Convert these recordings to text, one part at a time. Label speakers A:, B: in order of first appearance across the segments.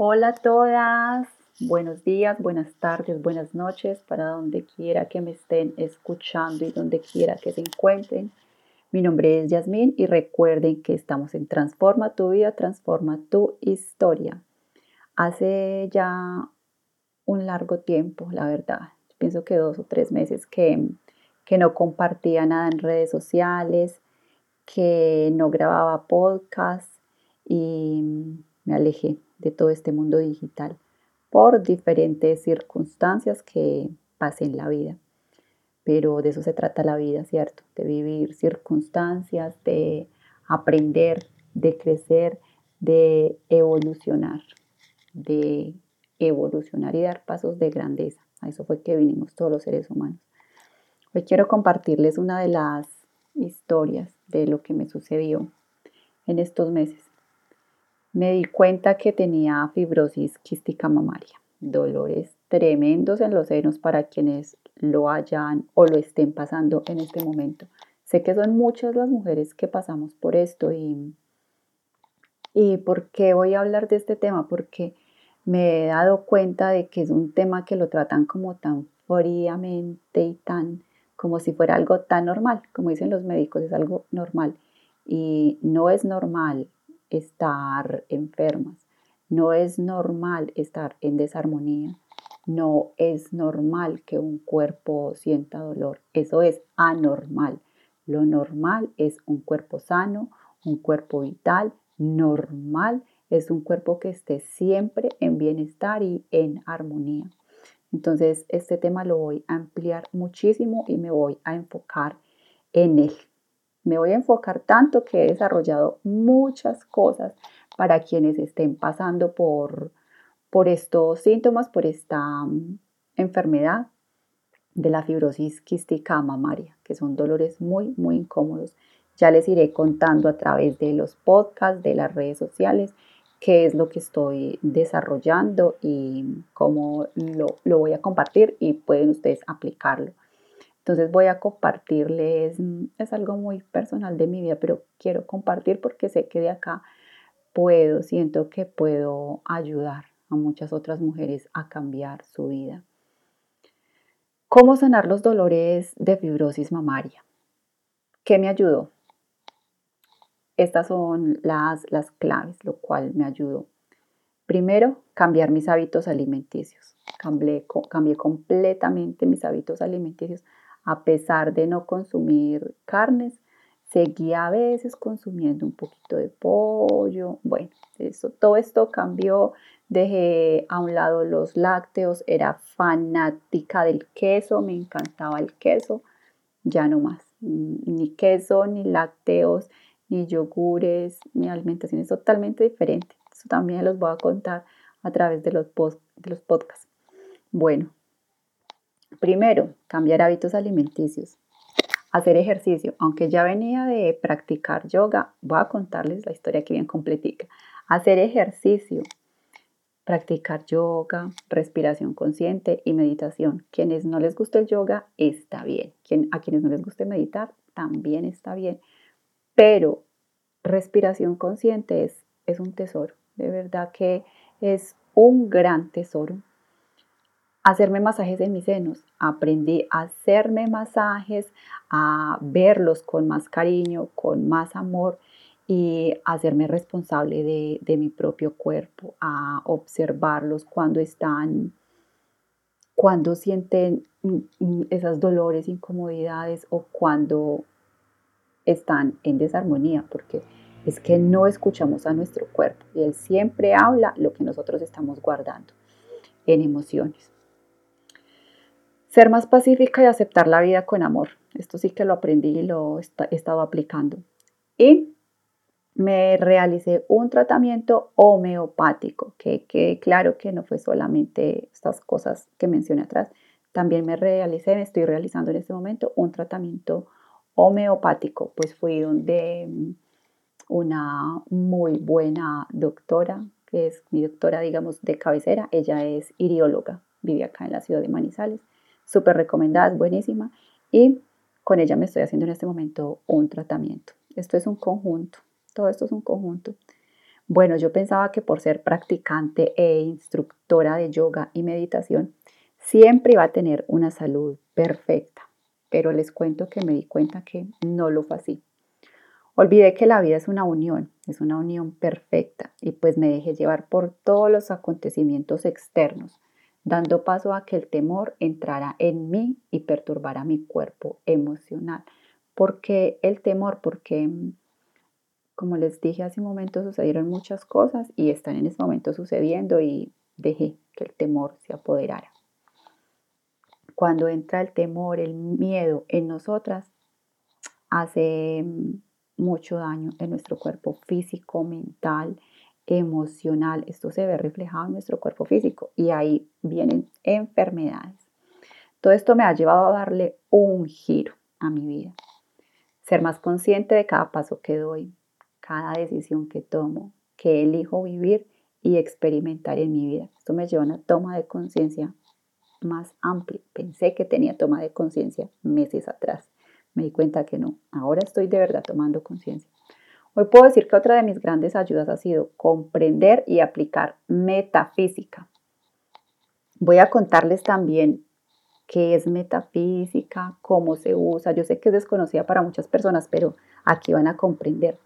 A: Hola a todas, buenos días, buenas tardes, buenas noches, para donde quiera que me estén escuchando y donde quiera que se encuentren. Mi nombre es Yasmín y recuerden que estamos en Transforma tu vida, transforma tu historia. Hace ya un largo tiempo, la verdad, pienso que dos o tres meses que, que no compartía nada en redes sociales, que no grababa podcast y me alejé de todo este mundo digital por diferentes circunstancias que pasé en la vida. Pero de eso se trata la vida, ¿cierto? De vivir circunstancias, de aprender, de crecer, de evolucionar, de evolucionar y dar pasos de grandeza. A eso fue que vinimos todos los seres humanos. Hoy quiero compartirles una de las historias de lo que me sucedió en estos meses me di cuenta que tenía fibrosis quística mamaria, dolores tremendos en los senos para quienes lo hayan o lo estén pasando en este momento. Sé que son muchas las mujeres que pasamos por esto y, y ¿por qué voy a hablar de este tema? Porque me he dado cuenta de que es un tema que lo tratan como tan fríamente y tan como si fuera algo tan normal, como dicen los médicos, es algo normal. Y no es normal, estar enfermas. No es normal estar en desarmonía. No es normal que un cuerpo sienta dolor. Eso es anormal. Lo normal es un cuerpo sano, un cuerpo vital. Normal es un cuerpo que esté siempre en bienestar y en armonía. Entonces, este tema lo voy a ampliar muchísimo y me voy a enfocar en él. Me voy a enfocar tanto que he desarrollado muchas cosas para quienes estén pasando por, por estos síntomas, por esta mm, enfermedad de la fibrosis quística mamaria, que son dolores muy, muy incómodos. Ya les iré contando a través de los podcasts, de las redes sociales, qué es lo que estoy desarrollando y cómo lo, lo voy a compartir y pueden ustedes aplicarlo. Entonces voy a compartirles, mm, es algo muy personal de mi vida, pero quiero compartir porque sé que de acá puedo, siento que puedo ayudar a muchas otras mujeres a cambiar su vida. ¿Cómo sanar los dolores de fibrosis mamaria? ¿Qué me ayudó? Estas son las, las claves, lo cual me ayudó. Primero, cambiar mis hábitos alimenticios. Cambié, cambié completamente mis hábitos alimenticios a pesar de no consumir carnes, seguía a veces consumiendo un poquito de pollo. Bueno, eso, todo esto cambió. Dejé a un lado los lácteos, era fanática del queso, me encantaba el queso, ya no más. Ni queso, ni lácteos, ni yogures, mi alimentación es totalmente diferente. Eso también los voy a contar a través de los, de los podcasts. Bueno, Primero, cambiar hábitos alimenticios. Hacer ejercicio. Aunque ya venía de practicar yoga, voy a contarles la historia aquí bien completica. Hacer ejercicio. Practicar yoga, respiración consciente y meditación. Quienes no les guste el yoga, está bien. a quienes no les guste meditar, también está bien. Pero respiración consciente es, es un tesoro. De verdad que es un gran tesoro hacerme masajes en mis senos. Aprendí a hacerme masajes, a verlos con más cariño, con más amor y hacerme responsable de, de mi propio cuerpo, a observarlos cuando están, cuando sienten esos dolores, incomodidades o cuando están en desarmonía, porque es que no escuchamos a nuestro cuerpo y él siempre habla lo que nosotros estamos guardando en emociones. Ser más pacífica y aceptar la vida con amor. Esto sí que lo aprendí y lo he estado aplicando. Y me realicé un tratamiento homeopático, que, que claro que no fue solamente estas cosas que mencioné atrás. También me realicé, me estoy realizando en este momento un tratamiento homeopático. Pues fui donde una muy buena doctora, que es mi doctora, digamos, de cabecera. Ella es irióloga, vive acá en la ciudad de Manizales súper recomendada, es buenísima y con ella me estoy haciendo en este momento un tratamiento. Esto es un conjunto, todo esto es un conjunto. Bueno, yo pensaba que por ser practicante e instructora de yoga y meditación, siempre iba a tener una salud perfecta, pero les cuento que me di cuenta que no lo fue así. Olvidé que la vida es una unión, es una unión perfecta y pues me dejé llevar por todos los acontecimientos externos, dando paso a que el temor entrara en mí y perturbara mi cuerpo emocional. ¿Por qué el temor? Porque, como les dije hace un momento, sucedieron muchas cosas y están en ese momento sucediendo y dejé que el temor se apoderara. Cuando entra el temor, el miedo en nosotras, hace mucho daño en nuestro cuerpo físico, mental, emocional. Esto se ve reflejado en nuestro cuerpo físico y ahí vienen enfermedades. Todo esto me ha llevado a darle un giro a mi vida. Ser más consciente de cada paso que doy, cada decisión que tomo, que elijo vivir y experimentar en mi vida. Esto me lleva a una toma de conciencia más amplia. Pensé que tenía toma de conciencia meses atrás me di cuenta que no. Ahora estoy de verdad tomando conciencia. Hoy puedo decir que otra de mis grandes ayudas ha sido comprender y aplicar metafísica. Voy a contarles también qué es metafísica, cómo se usa. Yo sé que es desconocida para muchas personas, pero aquí van a comprender.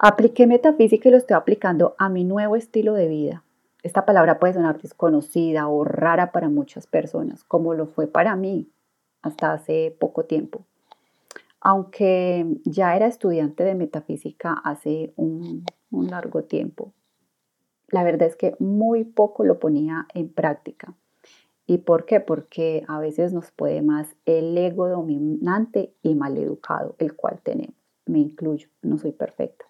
A: Apliqué metafísica y lo estoy aplicando a mi nuevo estilo de vida. Esta palabra puede sonar desconocida o rara para muchas personas, como lo fue para mí hasta hace poco tiempo. Aunque ya era estudiante de metafísica hace un, largo tiempo, la verdad es que muy poco lo ponía en práctica. ¿Y por qué? Porque a veces nos puede más el ego dominante y maleducado, el cual tenemos. Me incluyo, no soy perfecta.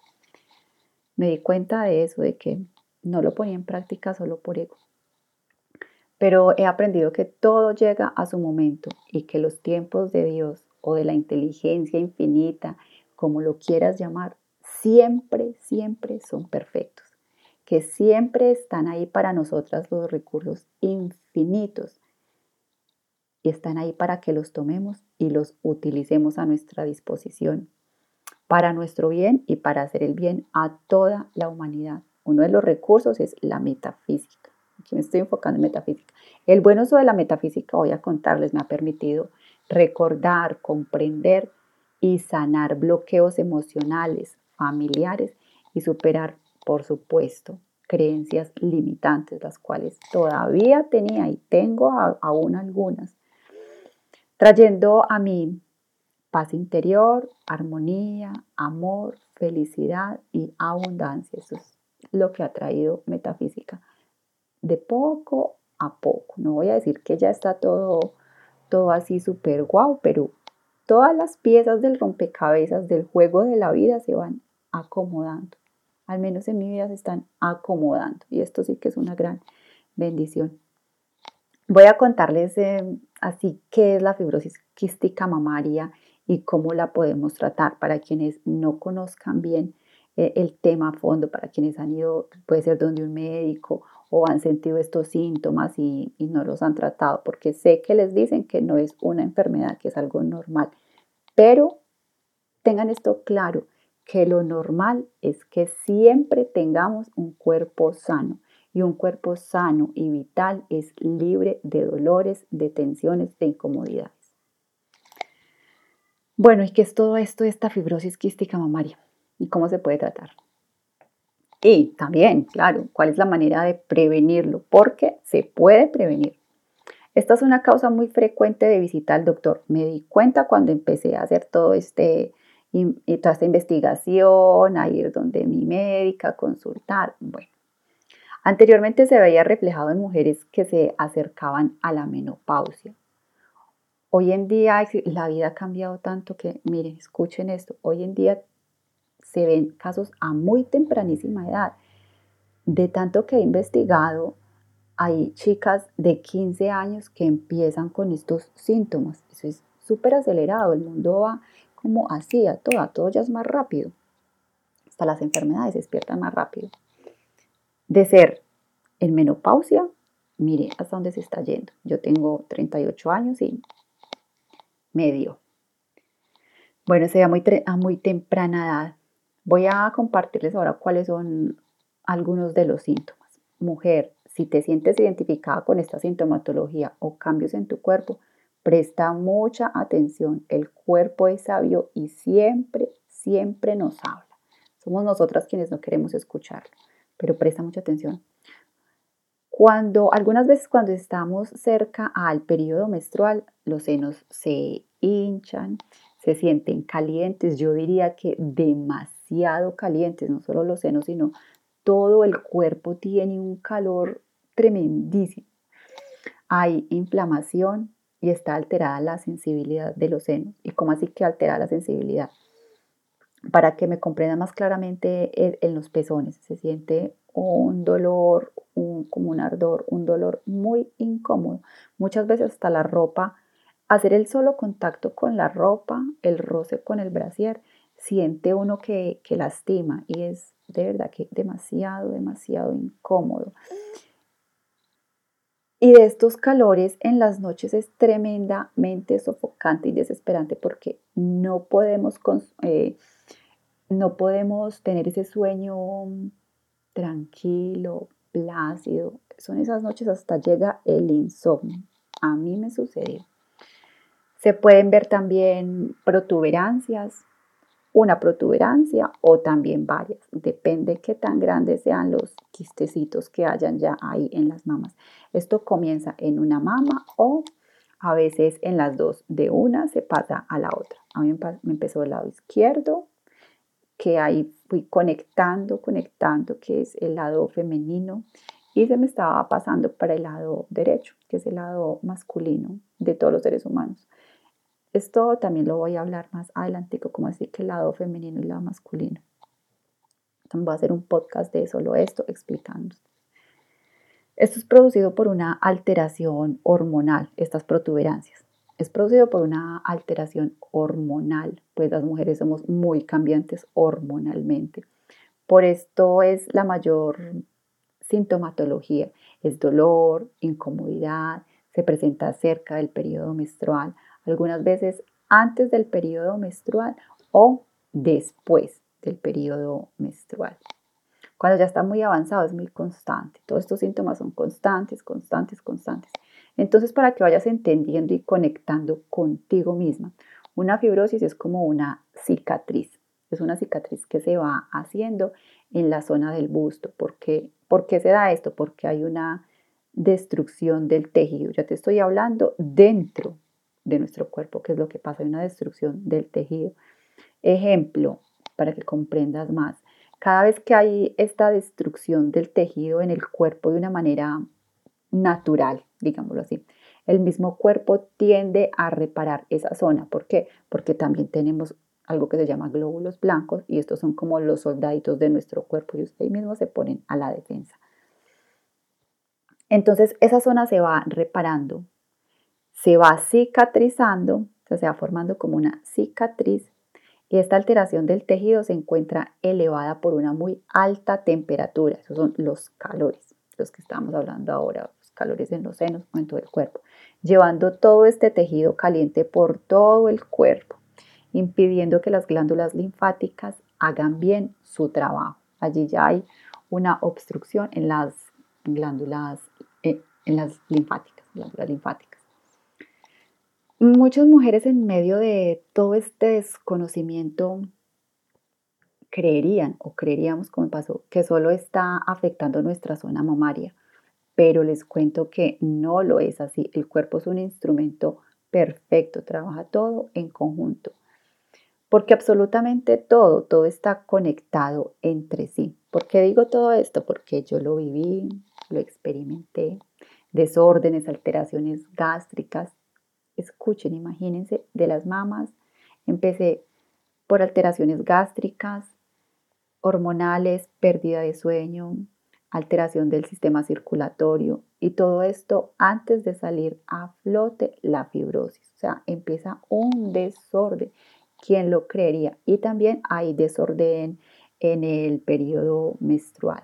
A: Me di cuenta de eso, de que no lo ponía en práctica solo por ego pero he aprendido que todo llega a su momento y que los tiempos de Dios o de la inteligencia infinita, como lo quieras llamar, siempre, siempre son perfectos, que siempre están ahí para nosotras los recursos infinitos y están ahí para que los tomemos y los utilicemos a nuestra disposición, para nuestro bien y para hacer el bien a toda la humanidad. Uno de los recursos es la metafísica aquí me estoy enfocando en metafísica. El buen uso de la metafísica, voy a contarles, me ha permitido recordar, comprender y sanar bloqueos emocionales, familiares y superar, por supuesto, creencias limitantes, las cuales todavía tenía y tengo aún algunas, trayendo a mí paz interior, armonía, amor, felicidad y abundancia. Eso es lo que ha traído metafísica de poco a poco. No voy a decir que ya está todo, todo así súper guau, pero todas las piezas del rompecabezas del juego de la vida se van acomodando. Al menos en mi vida se están acomodando y esto sí que es una gran bendición. Voy a contarles eh, así qué es la fibrosis quística mamaria y cómo la podemos tratar para quienes no conozcan bien eh, el tema a fondo, para quienes han ido, puede ser donde un médico o han sentido estos síntomas y, no los han tratado, porque sé que les dicen que no es una enfermedad, que es algo normal, pero tengan esto claro, que lo normal es que siempre tengamos un cuerpo sano y un cuerpo sano y vital es libre de dolores, de tensiones, de incomodidades. Bueno, ¿y qué es todo esto de esta fibrosis quística mamaria? ¿Y cómo se puede tratar? Y también, claro, cuál es la manera de prevenirlo, porque se puede prevenir. Esta es una causa muy frecuente de visita al doctor. Me di cuenta cuando empecé a hacer todo este, toda esta investigación, a ir donde mi médica, consultar. Bueno, anteriormente se veía reflejado en mujeres que se acercaban a la menopausia. Hoy en día la vida ha cambiado tanto que, miren, escuchen esto, hoy en día se ven casos a muy tempranísima edad. De tanto que he investigado, hay chicas de 15 años que empiezan con estos síntomas. Eso es súper acelerado. El mundo va como así, a todo, a todo ya es más rápido. Hasta las enfermedades despiertan más rápido. De ser en menopausia, mire hasta dónde se está yendo. Yo tengo 38 años y medio. Bueno, se muy, a muy temprana edad Voy a compartirles ahora cuáles son algunos de los síntomas. Mujer, si te sientes identificada con esta sintomatología o cambios en tu cuerpo, presta mucha atención. El cuerpo es sabio y siempre, siempre nos habla. Somos nosotras quienes no queremos escucharlo, pero presta mucha atención. Cuando algunas veces cuando estamos cerca al periodo menstrual, los senos se hinchan, se sienten calientes, yo diría que demasiado calientes, no solo los senos, sino todo el cuerpo tiene un calor tremendísimo. Hay inflamación y está alterada la sensibilidad de los senos. ¿Y cómo así que altera la sensibilidad? Para que me comprendan más claramente en los pezones, se siente un dolor, como un ardor, un dolor muy incómodo. Muchas veces hasta la ropa, hacer el solo contacto con la ropa, el roce con el brasier, siente uno que, que lastima y es de verdad que demasiado, demasiado incómodo. Y de estos calores en las noches es tremendamente sofocante y desesperante porque no podemos, eh, no podemos tener ese sueño tranquilo, plácido. Son esas noches hasta llega el insomnio. A mí me sucedió. Se pueden ver también protuberancias, una protuberancia o también varias. Depende qué tan grandes sean los quistecitos que hayan ya ahí en las mamas. Esto comienza en una mama o a veces en las dos. De una se pasa a la otra. A mí me empezó el lado izquierdo, que ahí fui conectando, conectando, que es el lado femenino, y se me estaba pasando para el lado derecho, que es el lado masculino de todos los seres humanos. Esto también lo voy a hablar más adelante, como así que el lado femenino y el lado masculino. Voy a hacer un podcast de solo esto explicando. Esto es producido por una alteración hormonal, estas protuberancias es producido por una alteración hormonal, pues las mujeres somos muy cambiantes hormonalmente. Por esto es la mayor sintomatología, es dolor, incomodidad, se presenta cerca del periodo menstrual, algunas veces antes del periodo menstrual o después del periodo menstrual. Cuando ya está muy avanzado es muy constante. Todos estos síntomas son constantes, constantes, constantes. Entonces, para que vayas entendiendo y conectando contigo misma, una fibrosis es como una cicatriz. Es una cicatriz que se va haciendo en la zona del busto. ¿Por qué, ¿Por qué se da esto? Porque hay una destrucción del tejido. Ya te estoy hablando dentro de nuestro cuerpo, que es lo que pasa, hay una destrucción del tejido. Ejemplo, para que comprendas más. Cada vez que hay esta destrucción del tejido en el cuerpo de una manera natural, digámoslo así. El mismo cuerpo tiende a reparar esa zona. ¿Por qué? Porque también tenemos algo que se llama glóbulos blancos y estos son como los soldaditos de nuestro cuerpo y ahí mismo se ponen a la defensa. Entonces esa zona se va reparando, se va cicatrizando, se va formando como una cicatriz y esta alteración del tejido se encuentra elevada por una muy alta temperatura, esos son los calores, los que estamos hablando ahora, calores en los senos o en todo el cuerpo, llevando todo este tejido caliente por todo el cuerpo, impidiendo que las glándulas linfáticas hagan bien su trabajo. Allí ya hay una obstrucción en las glándulas, eh, en las linfáticas, glándulas linfáticas. Muchas mujeres en medio de todo este desconocimiento creerían o creeríamos, como pasó, que solo está afectando nuestra zona mamaria pero les cuento que no lo es así. El cuerpo es un instrumento perfecto, trabaja todo en conjunto. Porque absolutamente todo, todo está conectado entre sí. ¿Por qué digo todo esto? Porque yo lo viví, lo experimenté. Desórdenes, alteraciones gástricas. Escuchen, imagínense, de las mamas. Empecé por alteraciones gástricas, hormonales, pérdida de sueño, alteración del sistema circulatorio y todo esto antes de salir a flote la fibrosis. O sea, empieza un desorden. ¿Quién lo creería? Y también hay desorden en el periodo menstrual.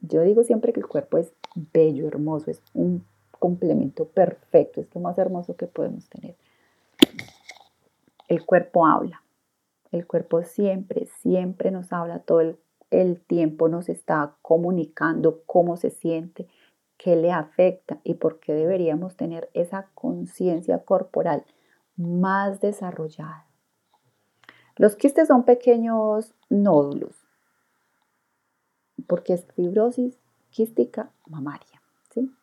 A: Yo digo siempre que el cuerpo es bello, hermoso, es un complemento perfecto, es lo más hermoso que podemos tener. El cuerpo habla, El cuerpo siempre, siempre nos habla todo el, el tiempo, nos está comunicando cómo se siente, qué le afecta y por qué deberíamos tener esa conciencia corporal más desarrollada. Los quistes son pequeños nódulos, porque es fibrosis quística mamaria.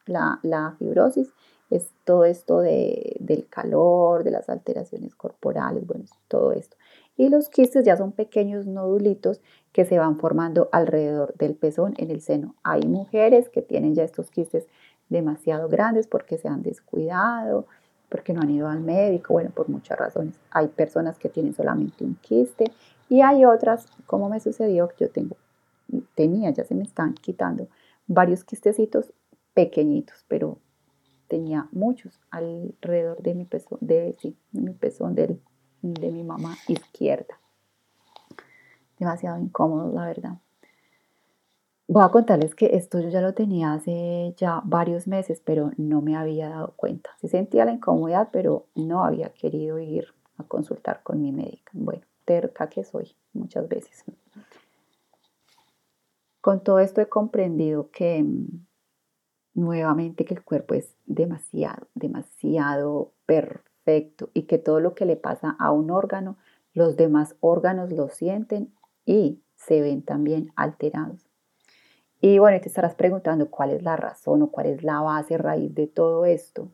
A: La, fibrosis es todo esto de, del calor, de las alteraciones corporales, bueno, todo esto. Y los quistes ya son pequeños nodulitos que se van formando alrededor del pezón en el seno. Hay mujeres que tienen ya estos quistes demasiado grandes porque se han descuidado, porque no han ido al médico, bueno, por muchas razones. Hay personas que tienen solamente un quiste y hay otras, como me sucedió, yo tengo, tenía, ya se me están quitando varios quistecitos pequeñitos, pero tenía muchos alrededor de mi pezón, de, sí, de mi pezón del de mi mamá izquierda. Demasiado incómodo, la verdad. Voy a contarles que esto yo ya lo tenía hace ya varios meses, pero no me había dado cuenta. Sí sentía la incomodidad, pero no había querido ir a consultar con mi médica. Bueno, terca que soy muchas veces. Con todo esto he comprendido que nuevamente que el cuerpo es demasiado, demasiado perfecto y que todo lo que le pasa a un órgano, los demás órganos lo sienten y se ven también alterados. Y bueno, te estarás preguntando cuál es la razón o cuál es la base raíz de todo esto.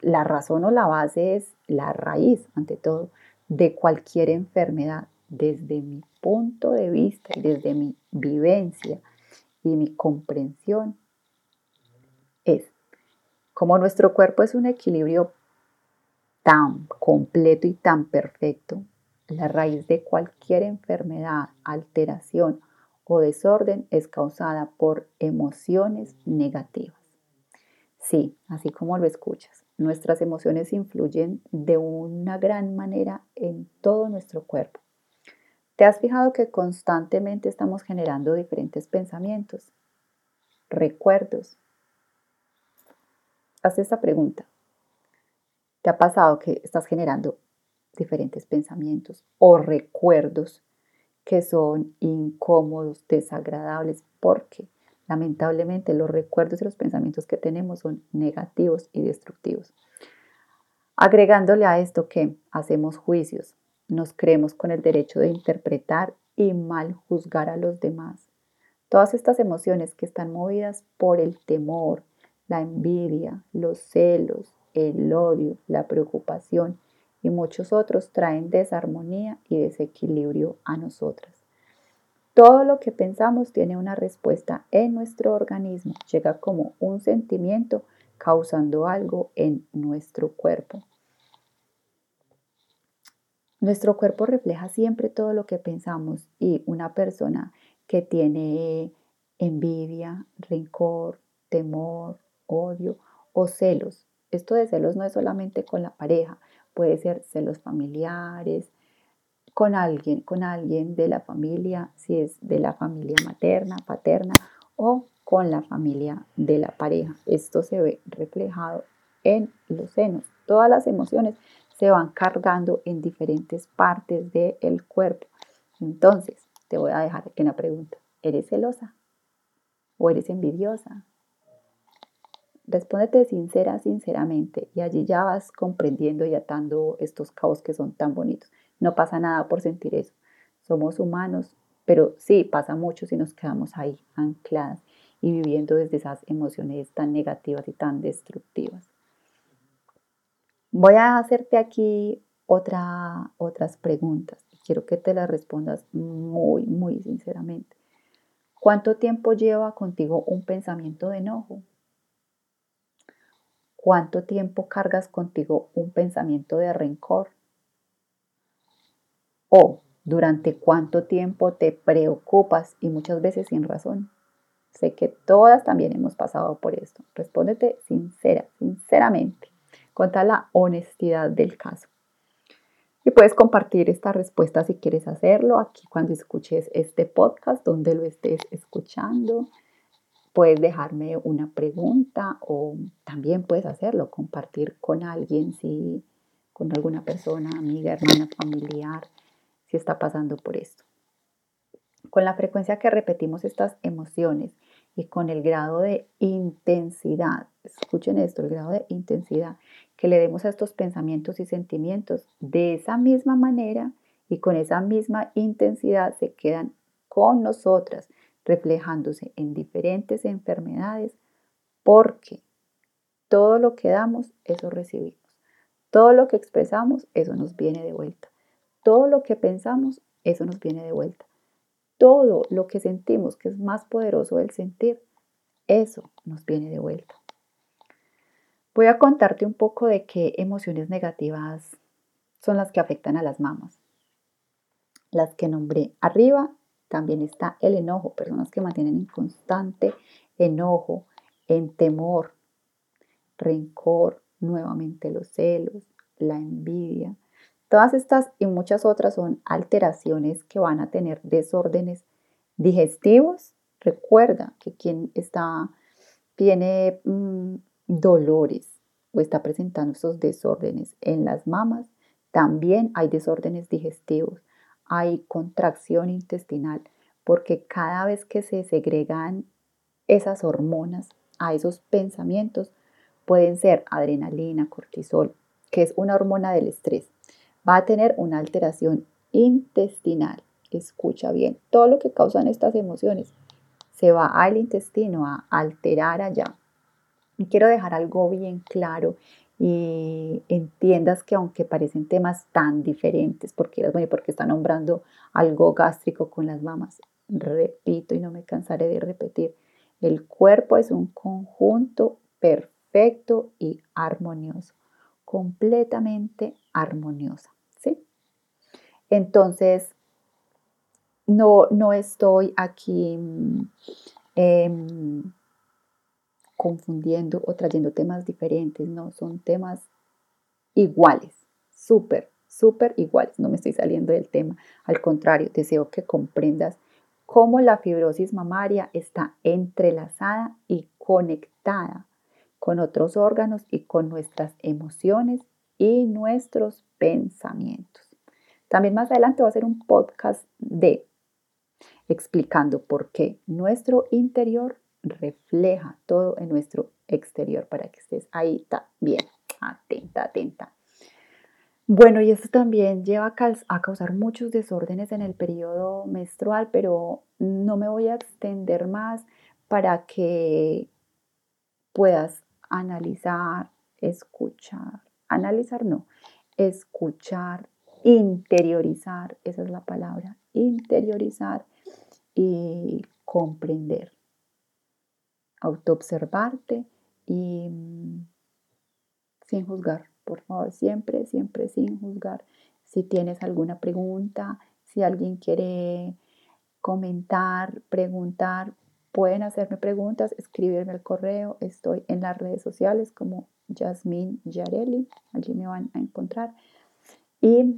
A: La razón o la base es la raíz, ante todo, de cualquier enfermedad, desde mi punto de vista desde mi vivencia y mi comprensión, es como nuestro cuerpo es un equilibrio tan completo y tan perfecto, la raíz de cualquier enfermedad, alteración o desorden es causada por emociones negativas. Sí, así como lo escuchas, nuestras emociones influyen de una gran manera en todo nuestro cuerpo. ¿Te has fijado que constantemente estamos generando diferentes pensamientos, recuerdos? Haz esta pregunta. ¿Te ha pasado que estás generando diferentes pensamientos o recuerdos que son incómodos, desagradables? Porque lamentablemente los recuerdos y los pensamientos que tenemos son negativos y destructivos. Agregándole a esto que hacemos juicios, nos creemos con el derecho de interpretar y mal juzgar a los demás. Todas estas emociones que están movidas por el temor, la envidia, los celos, el odio, la preocupación y muchos otros traen desarmonía y desequilibrio a nosotras. Todo lo que pensamos tiene una respuesta en nuestro organismo, llega como un sentimiento causando algo en nuestro cuerpo. Nuestro cuerpo refleja siempre todo lo que pensamos y una persona que tiene envidia, rencor, temor, odio o celos esto de celos no es solamente con la pareja, puede ser celos familiares, con alguien, con alguien de la familia, si es de la familia materna, paterna o con la familia de la pareja. Esto se ve reflejado en los senos. Todas las emociones se van cargando en diferentes partes del cuerpo. Entonces, te voy a dejar en la pregunta, ¿eres celosa? ¿O eres envidiosa? Respóndete sincera, sinceramente, y allí ya vas comprendiendo y atando estos caos que son tan bonitos. No pasa nada por sentir eso. Somos humanos, pero sí pasa mucho si nos quedamos ahí ancladas y viviendo desde esas emociones tan negativas y tan destructivas. Voy a hacerte aquí otra, otras preguntas quiero que te las respondas muy, muy sinceramente. ¿Cuánto tiempo lleva contigo un pensamiento de enojo? ¿Cuánto tiempo cargas contigo un pensamiento de rencor? ¿O durante cuánto tiempo te preocupas y muchas veces sin razón? Sé que todas también hemos pasado por esto. Respóndete sincera, sinceramente, con toda la honestidad del caso. Y puedes compartir esta respuesta si quieres hacerlo aquí cuando escuches este podcast, donde lo estés escuchando. Puedes dejarme una pregunta o también puedes hacerlo, compartir con alguien, si con alguna persona, amiga, hermana, familiar. si está pasando por esto. Con la frecuencia que repetimos estas emociones y con el grado de intensidad, escuchen esto, el grado de intensidad que le demos a estos pensamientos y sentimientos, de esa misma manera y con esa misma intensidad se quedan con nosotras, reflejándose en diferentes enfermedades, porque todo lo que damos, eso recibimos. Todo lo que expresamos, eso nos viene de vuelta. Todo lo que pensamos, eso nos viene de vuelta. Todo lo que sentimos, que es más poderoso del sentir, eso nos viene de vuelta. Voy a contarte un poco de qué emociones negativas son las que afectan a las mamas. Las que nombré arriba, también está el enojo, personas que mantienen en constante enojo, en temor, rencor, nuevamente los celos, la envidia. Todas estas y muchas otras son alteraciones que van a tener desórdenes digestivos. Recuerda que quien está, tiene mm, dolores o está presentando estos desórdenes en las mamas, también hay desórdenes digestivos, hay contracción intestinal, porque cada vez que se segregan esas hormonas a esos pensamientos, pueden ser adrenalina, cortisol, que es una hormona del estrés. Va a tener una alteración intestinal. Escucha bien, todo lo que causan estas emociones se va al intestino a alterar allá. Y quiero dejar algo bien claro y entiendas que aunque parecen temas tan diferentes, porque, porque está nombrando algo gástrico con las mamas, repito y no me cansaré de repetir, el cuerpo es un conjunto perfecto y armonioso, completamente armoniosa, ¿sí? Entonces, no, no estoy aquí em, confundiendo o trayendo temas diferentes, no, son temas iguales, súper, súper iguales, no me estoy saliendo del tema, al contrario, deseo que comprendas cómo la fibrosis mamaria está entrelazada y conectada con otros órganos y con nuestras emociones y nuestros pensamientos. También más adelante voy a hacer un podcast de explicando por qué nuestro interior refleja todo en nuestro exterior para que estés ahí bien atenta, atenta. Bueno, y esto también lleva a causar muchos desórdenes en el periodo menstrual, pero no me voy a extender más para que puedas analizar, escuchar, analizar no, escuchar, interiorizar, esa es la palabra, interiorizar y comprender, autoobservarte y mm, sin juzgar por favor, siempre, siempre sin juzgar. Si tienes alguna pregunta, si alguien quiere comentar, preguntar, pueden hacerme preguntas, escribirme el correo. Estoy en las redes sociales como Jasmine Yareli, allí me van a encontrar. Y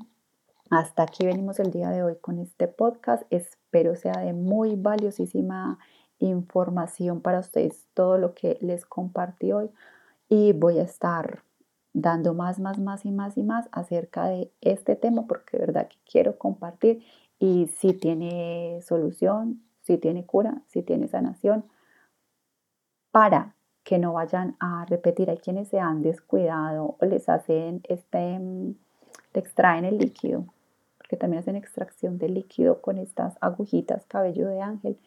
A: hasta aquí venimos el día de hoy con este podcast. Espero sea de muy valiosísima información para ustedes todo lo que les compartí hoy. Y voy a estar dando más, más, más y más y más acerca de este tema porque de verdad que quiero compartir y si tiene solución, si tiene cura, si tiene sanación, para que no vayan a repetir. Hay quienes se han descuidado o les hacen este, mm, le extraen el líquido, porque también hacen extracción de líquido con estas agujitas cabello de ángel.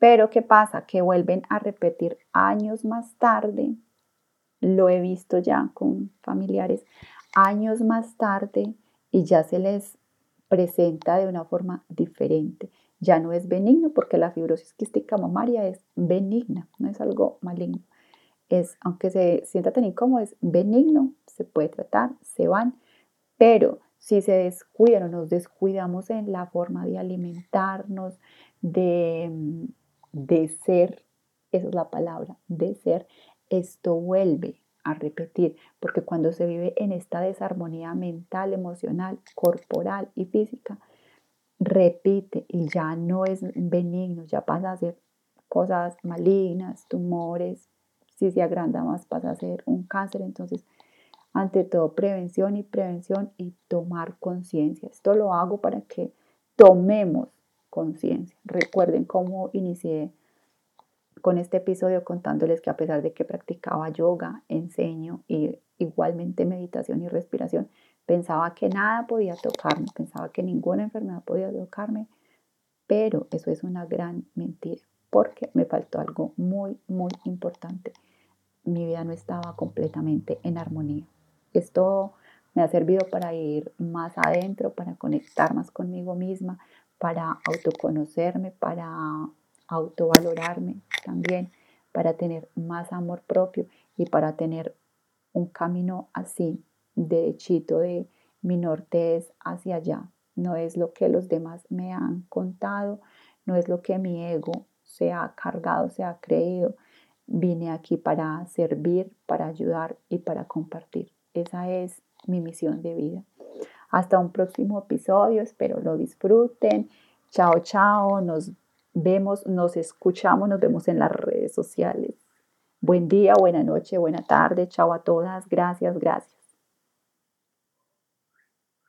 A: Pero ¿qué pasa? Que vuelven a repetir años más tarde lo he visto ya con familiares años más tarde y ya se les presenta de una forma diferente. Ya no es benigno porque la fibrosis quística mamaria es benigna, no es algo maligno. Es, aunque se sienta tan incómodo, es benigno, se puede tratar, se van, pero si se descuidan o nos descuidamos en la forma de alimentarnos, de, de ser, esa es la palabra, de ser, esto vuelve a repetir, porque cuando se vive en esta desarmonía mental, emocional, corporal y física, repite y ya no es benigno, ya pasa a ser cosas malignas, tumores, si se agranda más pasa a ser un cáncer, entonces ante todo prevención y prevención y tomar conciencia. Esto lo hago para que tomemos conciencia. Recuerden cómo inicié con este episodio contándoles que a pesar de que practicaba yoga, enseño y igualmente meditación y respiración, pensaba que nada podía tocarme, pensaba que ninguna enfermedad podía tocarme, pero eso es una gran mentira porque me faltó algo muy, muy importante. Mi vida no estaba completamente en armonía. Esto me ha servido para ir más adentro, para conectar más conmigo misma, para autoconocerme, para autovalorarme también, para tener más amor propio y para tener un camino así, de hechito, de mi norte es hacia allá. No es lo que los demás me han contado, no es lo que mi ego se ha cargado, se ha creído. Vine aquí para servir, para ayudar y para compartir. Esa es mi misión de vida. Hasta un próximo episodio, espero lo disfruten. Chao, chao, nos vemos, nos escuchamos, nos vemos en las redes sociales. Buen día, buena noche, buena tarde, chao a todas, gracias, gracias.